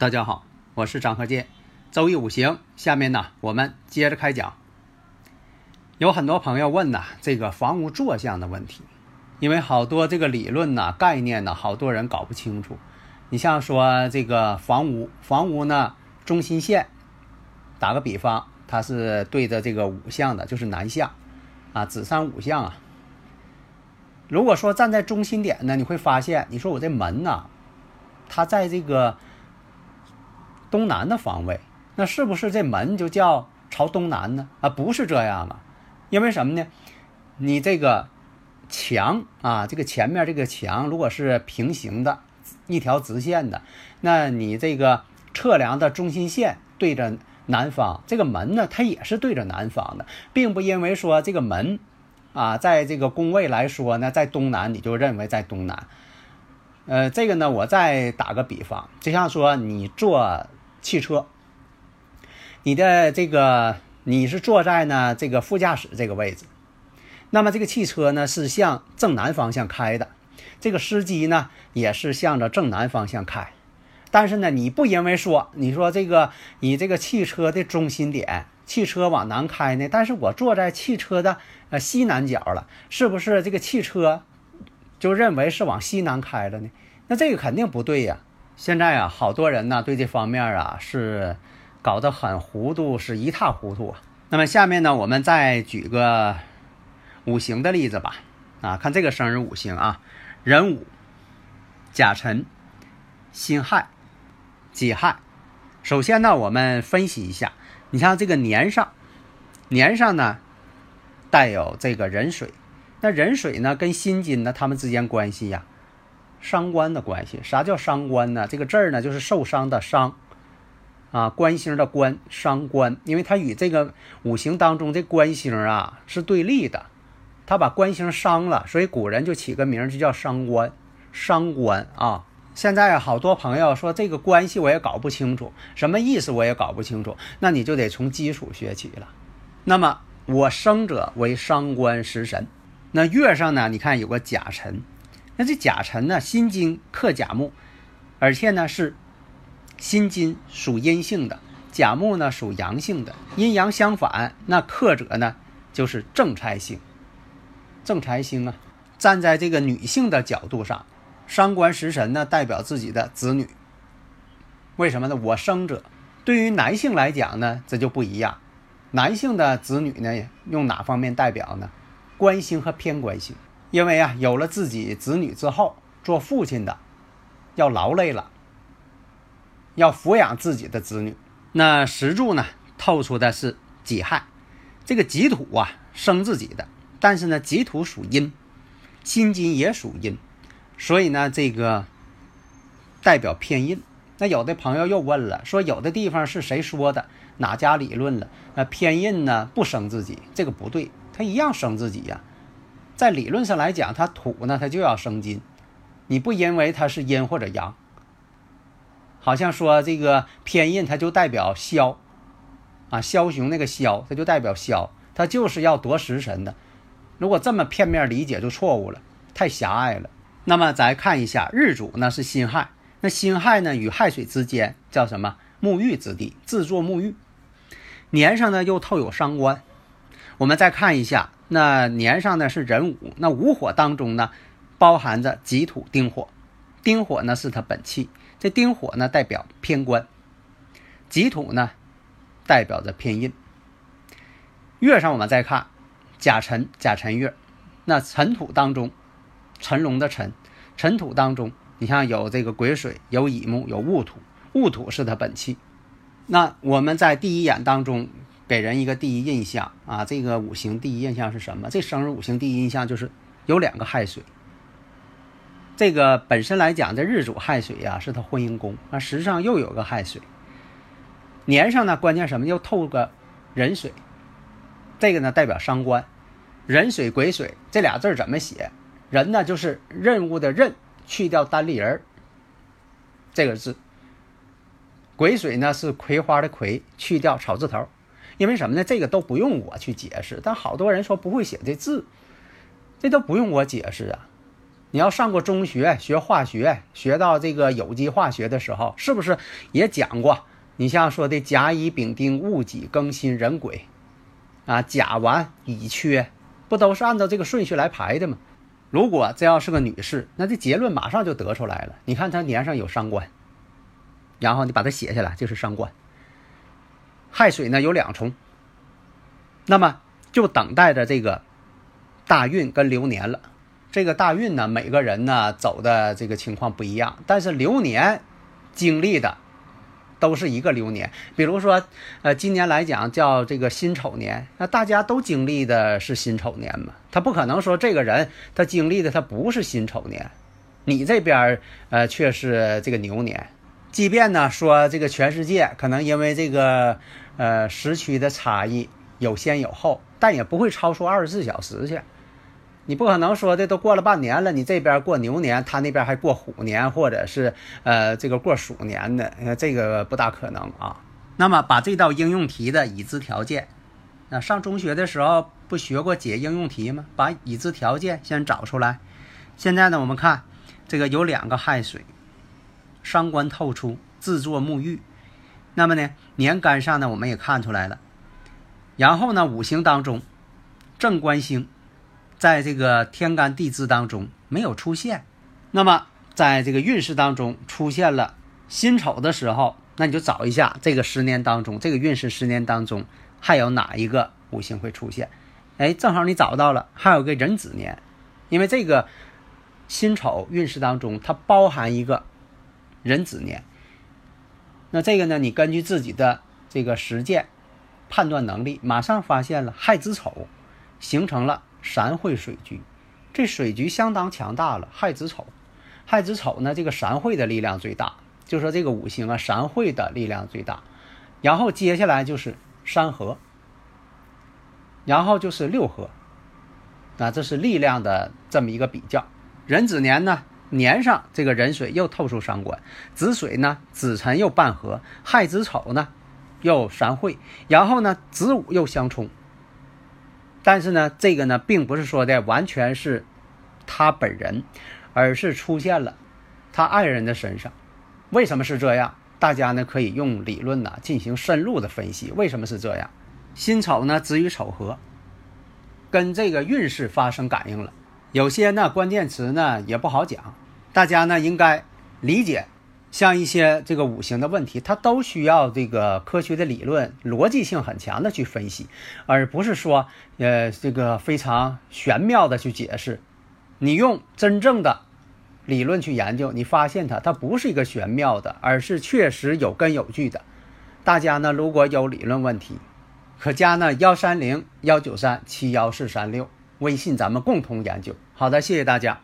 大家好，我是张和建，周易五行。下面呢，我们接着开讲。有很多朋友问呐，这个房屋坐向的问题，因为好多这个理论呐、概念呢，好多人搞不清楚。你像说这个房屋，房屋呢中心线，打个比方，它是对着这个五向的，就是南向啊，子山五向啊。如果说站在中心点呢，你会发现，你说我这门呐，它在这个。东南的方位，那是不是这门就叫朝东南呢？啊，不是这样啊，因为什么呢？你这个墙啊，这个前面这个墙如果是平行的，一条直线的，那你这个测量的中心线对着南方，这个门呢，它也是对着南方的，并不因为说这个门啊，在这个宫位来说呢，在东南，你就认为在东南。呃，这个呢，我再打个比方，就像说你坐。汽车，你的这个你是坐在呢这个副驾驶这个位置，那么这个汽车呢是向正南方向开的，这个司机呢也是向着正南方向开，但是呢你不因为说你说这个你这个汽车的中心点，汽车往南开呢，但是我坐在汽车的呃西南角了，是不是这个汽车就认为是往西南开了呢？那这个肯定不对呀。现在啊，好多人呢对这方面啊是搞得很糊涂，是一塌糊涂啊。那么下面呢，我们再举个五行的例子吧。啊，看这个生日五行啊，壬午、甲辰、辛亥、己亥。首先呢，我们分析一下，你像这个年上，年上呢带有这个壬水，那壬水呢跟辛金呢，它们之间关系呀。伤官的关系，啥叫伤官呢？这个字儿呢，就是受伤的伤，啊，官星的官，伤官，因为它与这个五行当中这官星啊是对立的，它把官星伤了，所以古人就起个名儿就叫伤官，伤官啊。现在好多朋友说这个关系我也搞不清楚，什么意思我也搞不清楚，那你就得从基础学起了。那么我生者为伤官食神，那月上呢，你看有个甲辰。那这甲辰呢，辛金克甲木，而且呢是辛金属阴性的，甲木呢属阳性的，阴阳相反，那克者呢就是正财星。正财星啊，站在这个女性的角度上，伤官食神呢代表自己的子女。为什么呢？我生者，对于男性来讲呢，这就不一样。男性的子女呢，用哪方面代表呢？官星和偏官星。因为啊，有了自己子女之后，做父亲的要劳累了，要抚养自己的子女。那石柱呢，透出的是己亥，这个己土啊生自己的，但是呢，己土属阴，辛金也属阴，所以呢，这个代表偏印。那有的朋友又问了，说有的地方是谁说的？哪家理论了？那偏印呢不生自己，这个不对，他一样生自己呀。在理论上来讲，它土呢，它就要生金，你不因为它是阴或者阳，好像说这个偏印它就代表枭，啊，枭雄那个枭，它就代表枭，它就是要夺食神的。如果这么片面理解就错误了，太狭隘了。那么再看一下日主呢是辛亥，那辛亥呢与亥水之间叫什么？沐浴之地，自作沐浴。年上呢又透有伤官，我们再看一下。那年上呢是壬午，那午火当中呢，包含着己土丁火，丁火呢是它本气，这丁火呢代表偏官，己土呢代表着偏印。月上我们再看甲辰，甲辰月，那辰土当中，辰龙的辰，辰土当中，你像有这个癸水，有乙木，有戊土，戊土是它本气。那我们在第一眼当中给人一个第一印象啊。这个五行第一印象是什么？这生日五行第一印象就是有两个亥水。这个本身来讲，这日主亥水呀，是他婚姻宫，那实际上又有个亥水。年上呢，关键什么？又透个壬水，这个呢代表伤官。壬水癸水这俩字怎么写？人呢就是任务的任，去掉单立人这个字。癸水呢是葵花的葵，去掉草字头。因为什么呢？这个都不用我去解释，但好多人说不会写这字，这都不用我解释啊。你要上过中学学化学，学到这个有机化学的时候，是不是也讲过？你像说的甲乙丙丁戊己庚辛壬癸，啊，甲完乙缺，不都是按照这个顺序来排的吗？如果这要是个女士，那这结论马上就得出来了。你看她年上有伤官，然后你把它写下来，就是伤官。亥水呢有两重，那么就等待着这个大运跟流年了。这个大运呢，每个人呢走的这个情况不一样，但是流年经历的都是一个流年。比如说，呃，今年来讲叫这个辛丑年，那大家都经历的是辛丑年嘛？他不可能说这个人他经历的他不是辛丑年，你这边呃却是这个牛年。即便呢说这个全世界可能因为这个呃时区的差异有先有后，但也不会超出二十四小时去。你不可能说的都过了半年了，你这边过牛年，他那边还过虎年，或者是呃这个过鼠年的，这个不大可能啊。那么把这道应用题的已知条件，那上中学的时候不学过解应用题吗？把已知条件先找出来。现在呢，我们看这个有两个亥水，伤官透出，自作沐浴。那么呢，年干上呢，我们也看出来了。然后呢，五行当中正官星。在这个天干地支当中没有出现，那么在这个运势当中出现了辛丑的时候，那你就找一下这个十年当中，这个运势十年当中还有哪一个五行会出现？哎，正好你找到了，还有个壬子年，因为这个辛丑运势当中它包含一个壬子年。那这个呢，你根据自己的这个实践判断能力，马上发现了亥子丑形成了。三会水局，这水局相当强大了。亥子丑，亥子丑呢，这个三会的力量最大，就说这个五行啊，三会的力量最大。然后接下来就是三合，然后就是六合，那这是力量的这么一个比较。壬子年呢，年上这个壬水又透出伤官，子水呢，子辰又半合，亥子丑呢，又三会，然后呢，子午又相冲。但是呢，这个呢，并不是说的完全是他本人，而是出现了他爱人的身上。为什么是这样？大家呢可以用理论呢进行深入的分析。为什么是这样？辛丑呢，子与丑合，跟这个运势发生感应了。有些呢关键词呢也不好讲，大家呢应该理解。像一些这个五行的问题，它都需要这个科学的理论、逻辑性很强的去分析，而不是说，呃，这个非常玄妙的去解释。你用真正的理论去研究，你发现它，它不是一个玄妙的，而是确实有根有据的。大家呢，如果有理论问题，可加呢幺三零幺九三七幺四三六微信，咱们共同研究。好的，谢谢大家。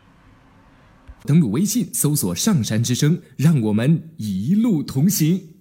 登录微信，搜索“上山之声”，让我们一路同行。